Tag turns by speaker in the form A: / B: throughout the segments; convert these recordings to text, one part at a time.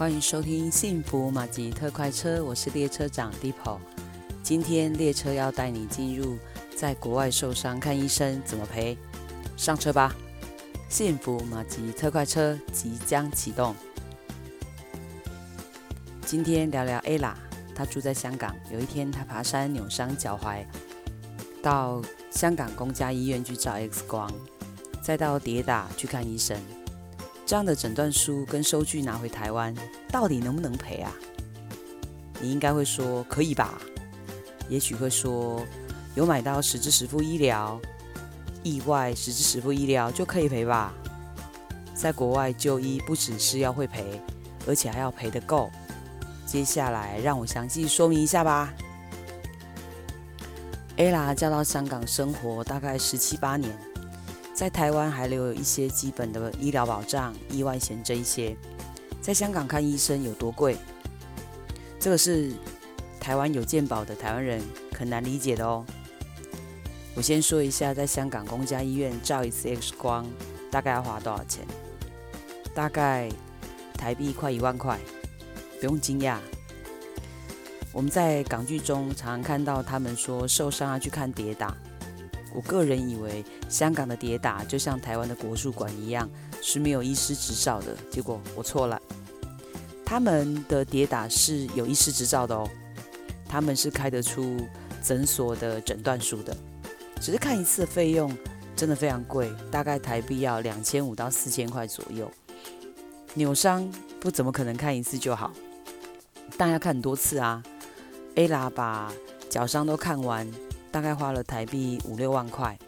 A: 欢迎收听幸福马吉特快车，我是列车长 Deepo。今天列车要带你进入在国外受伤看医生怎么赔，上车吧！幸福马吉特快车即将启动。今天聊聊 Ella，她住在香港。有一天她爬山扭伤脚踝，到香港公家医院去照 X 光，再到跌打去看医生。这样的诊断书跟收据拿回台湾，到底能不能赔啊？你应该会说可以吧？也许会说有买到实支实付医疗，意外实支实付医疗就可以赔吧？在国外就医不只是要会赔，而且还要赔得够。接下来让我详细说明一下吧。Ella 嫁到香港生活大概十七八年。在台湾还留有一些基本的医疗保障、意外险这一些。在香港看医生有多贵？这个是台湾有健保的台湾人很难理解的哦。我先说一下，在香港公家医院照一次 X 光大概要花多少钱？大概台币快一万块，不用惊讶。我们在港剧中常常看到他们说受伤要去看跌打。我个人以为香港的跌打就像台湾的国术馆一样是没有医师执照的，结果我错了。他们的跌打是有医师执照的哦，他们是开得出诊所的诊断书的，只是看一次费用真的非常贵，大概台币要两千五到四千块左右。扭伤不怎么可能看一次就好，但要看很多次啊。，A 拉把脚伤都看完。大概花了台币五六万块，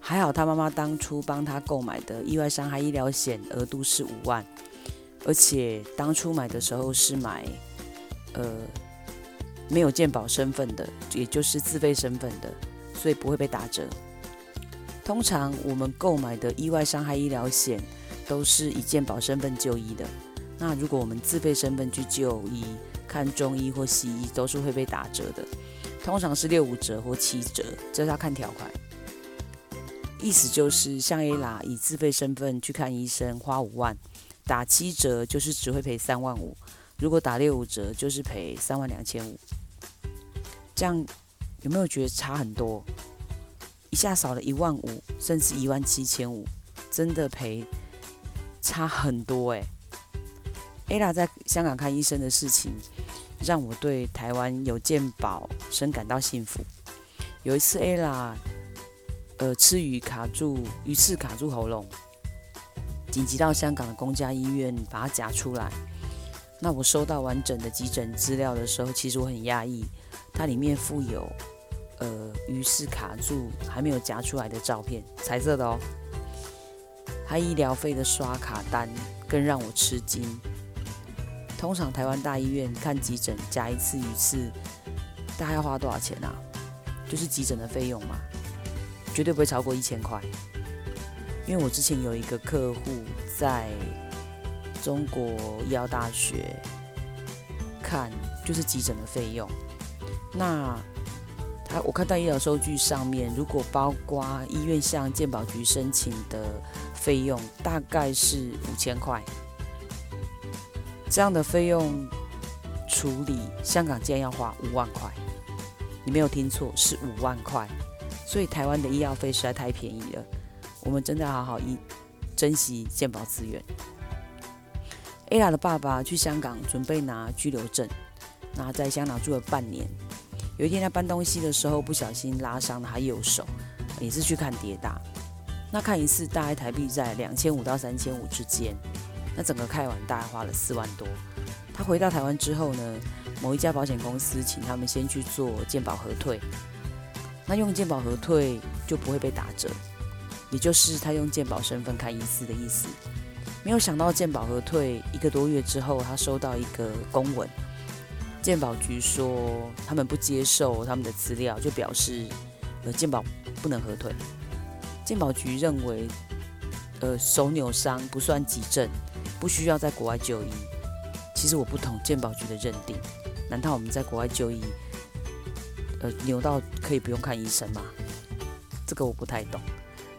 A: 还好他妈妈当初帮他购买的意外伤害医疗险额度是五万，而且当初买的时候是买，呃，没有健保身份的，也就是自费身份的，所以不会被打折。通常我们购买的意外伤害医疗险都是以健保身份就医的，那如果我们自费身份去就医，看中医或西医都是会被打折的。通常是六五折或七折，这是要看条款。意思就是，像 Ella 以自费身份去看医生，花五万，打七折就是只会赔三万五；如果打六五折，就是赔三万两千五。这样有没有觉得差很多？一下少了一万五，甚至一万七千五，真的赔差很多诶。Ella 在香港看医生的事情。让我对台湾有健保深感到幸福。有一次，Ella，呃，吃鱼卡住，鱼刺卡住喉咙，紧急到香港的公家医院把它夹出来。那我收到完整的急诊资料的时候，其实我很讶异，它里面附有呃鱼刺卡住还没有夹出来的照片，彩色的哦。还医疗费的刷卡单更让我吃惊。通常台湾大医院看急诊夹一次鱼刺，大概要花多少钱啊？就是急诊的费用嘛，绝对不会超过一千块。因为我之前有一个客户在中国医药大学看，就是急诊的费用。那他我看到医疗收据上面，如果包括医院向健保局申请的费用，大概是五千块。这样的费用处理，香港竟然要花五万块，你没有听错，是五万块。所以台湾的医药费实在太便宜了，我们真的要好好一珍惜健保资源。Ella 的爸爸去香港准备拿居留证，那在香港住了半年。有一天他搬东西的时候不小心拉伤了他右手，也是去看跌打。那看一次大概台币在两千五到三千五之间。那整个开完大概花了四万多。他回到台湾之后呢，某一家保险公司请他们先去做健保核退。那用健保核退就不会被打折，也就是他用健保身份看医师的意思。没有想到健保核退一个多月之后，他收到一个公文，健保局说他们不接受他们的资料，就表示呃健保不能核退。健保局认为呃手扭伤不算急症。不需要在国外就医。其实我不懂健保局的认定，难道我们在国外就医，呃，扭到可以不用看医生吗？这个我不太懂。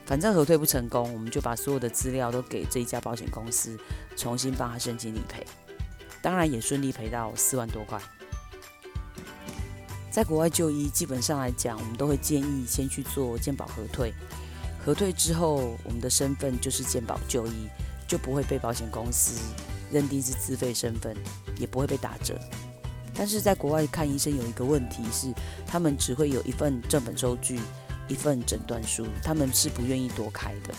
A: 反正核退不成功，我们就把所有的资料都给这一家保险公司，重新帮他申请理赔。当然也顺利赔到四万多块。在国外就医，基本上来讲，我们都会建议先去做健保核退。核退之后，我们的身份就是健保就医，就不会被保险公司认定是自费身份，也不会被打折。但是在国外看医生有一个问题是，他们只会有一份正本收据，一份诊断书，他们是不愿意多开的。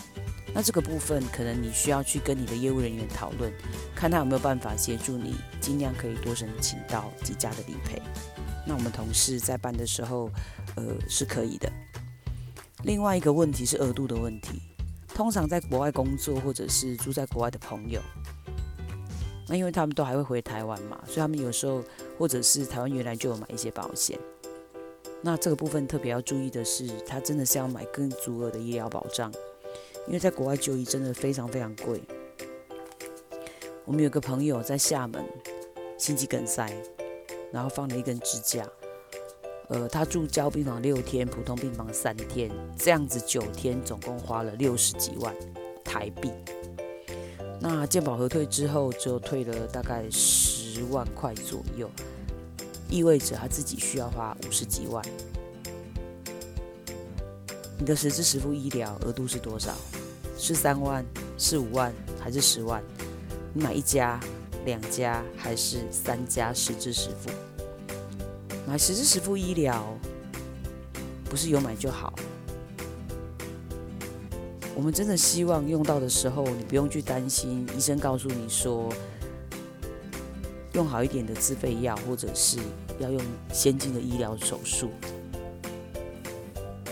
A: 那这个部分可能你需要去跟你的业务人员讨论，看他有没有办法协助你，尽量可以多申请到几家的理赔。那我们同事在办的时候，呃，是可以的。另外一个问题是额度的问题，通常在国外工作或者是住在国外的朋友，那因为他们都还会回台湾嘛，所以他们有时候或者是台湾原来就有买一些保险。那这个部分特别要注意的是，他真的是要买更足额的医疗保障，因为在国外就医真的非常非常贵。我们有个朋友在厦门心肌梗塞，然后放了一根支架，呃，他住交病房六天，普通病房三天，这样子九天，总共花了六十几万台币。那健保核退之后，就退了大概十万块左右。意味着他自己需要花五十几万。你的实支实付医疗额度是多少？是三万、是五万还是十万？你买一家、两家还是三家实支实付？买实支实付医疗不是有买就好。我们真的希望用到的时候，你不用去担心医生告诉你说。用好一点的自费药，或者是要用先进的医疗手术。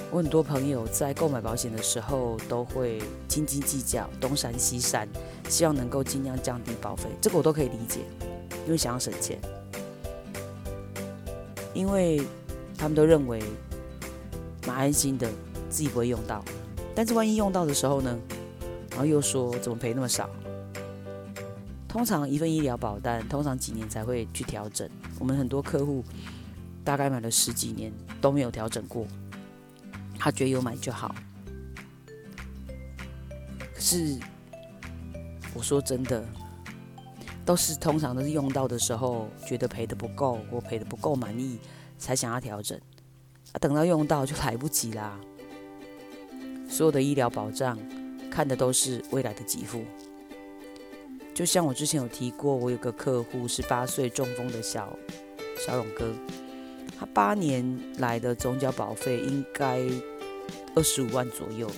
A: 我很多朋友在购买保险的时候都会斤斤计较，东山西山，希望能够尽量降低保费。这个我都可以理解，因为想要省钱。因为他们都认为蛮安心的，自己不会用到。但是万一用到的时候呢？然后又说怎么赔那么少？通常一份医疗保单，通常几年才会去调整。我们很多客户大概买了十几年都没有调整过，他觉得有买就好。可是我说真的，都是通常都是用到的时候觉得赔的不够或赔的不够满意，才想要调整。啊，等到用到就来不及啦。所有的医疗保障看的都是未来的给付。就像我之前有提过，我有个客户是八岁中风的小小勇哥，他八年来的总缴保费应该二十五万左右，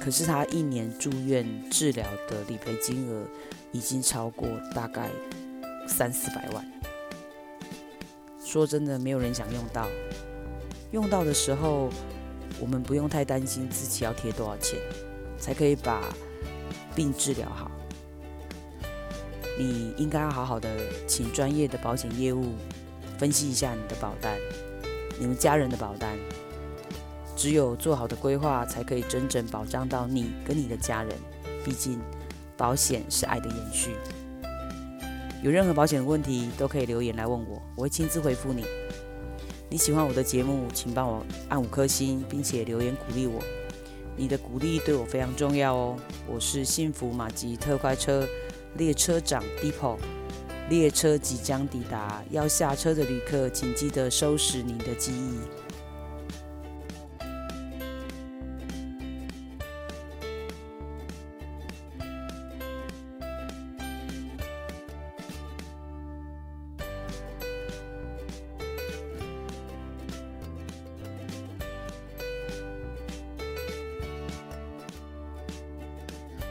A: 可是他一年住院治疗的理赔金额已经超过大概三四百万。说真的，没有人想用到，用到的时候，我们不用太担心自己要贴多少钱，才可以把。病治疗好，你应该要好好的请专业的保险业务分析一下你的保单，你们家人的保单。只有做好的规划，才可以真正保障到你跟你的家人。毕竟，保险是爱的延续。有任何保险的问题，都可以留言来问我，我会亲自回复你。你喜欢我的节目，请帮我按五颗星，并且留言鼓励我。你的鼓励对我非常重要哦。我是幸福马吉特快车列车长 Depot，列车即将抵达，要下车的旅客请记得收拾您的记忆。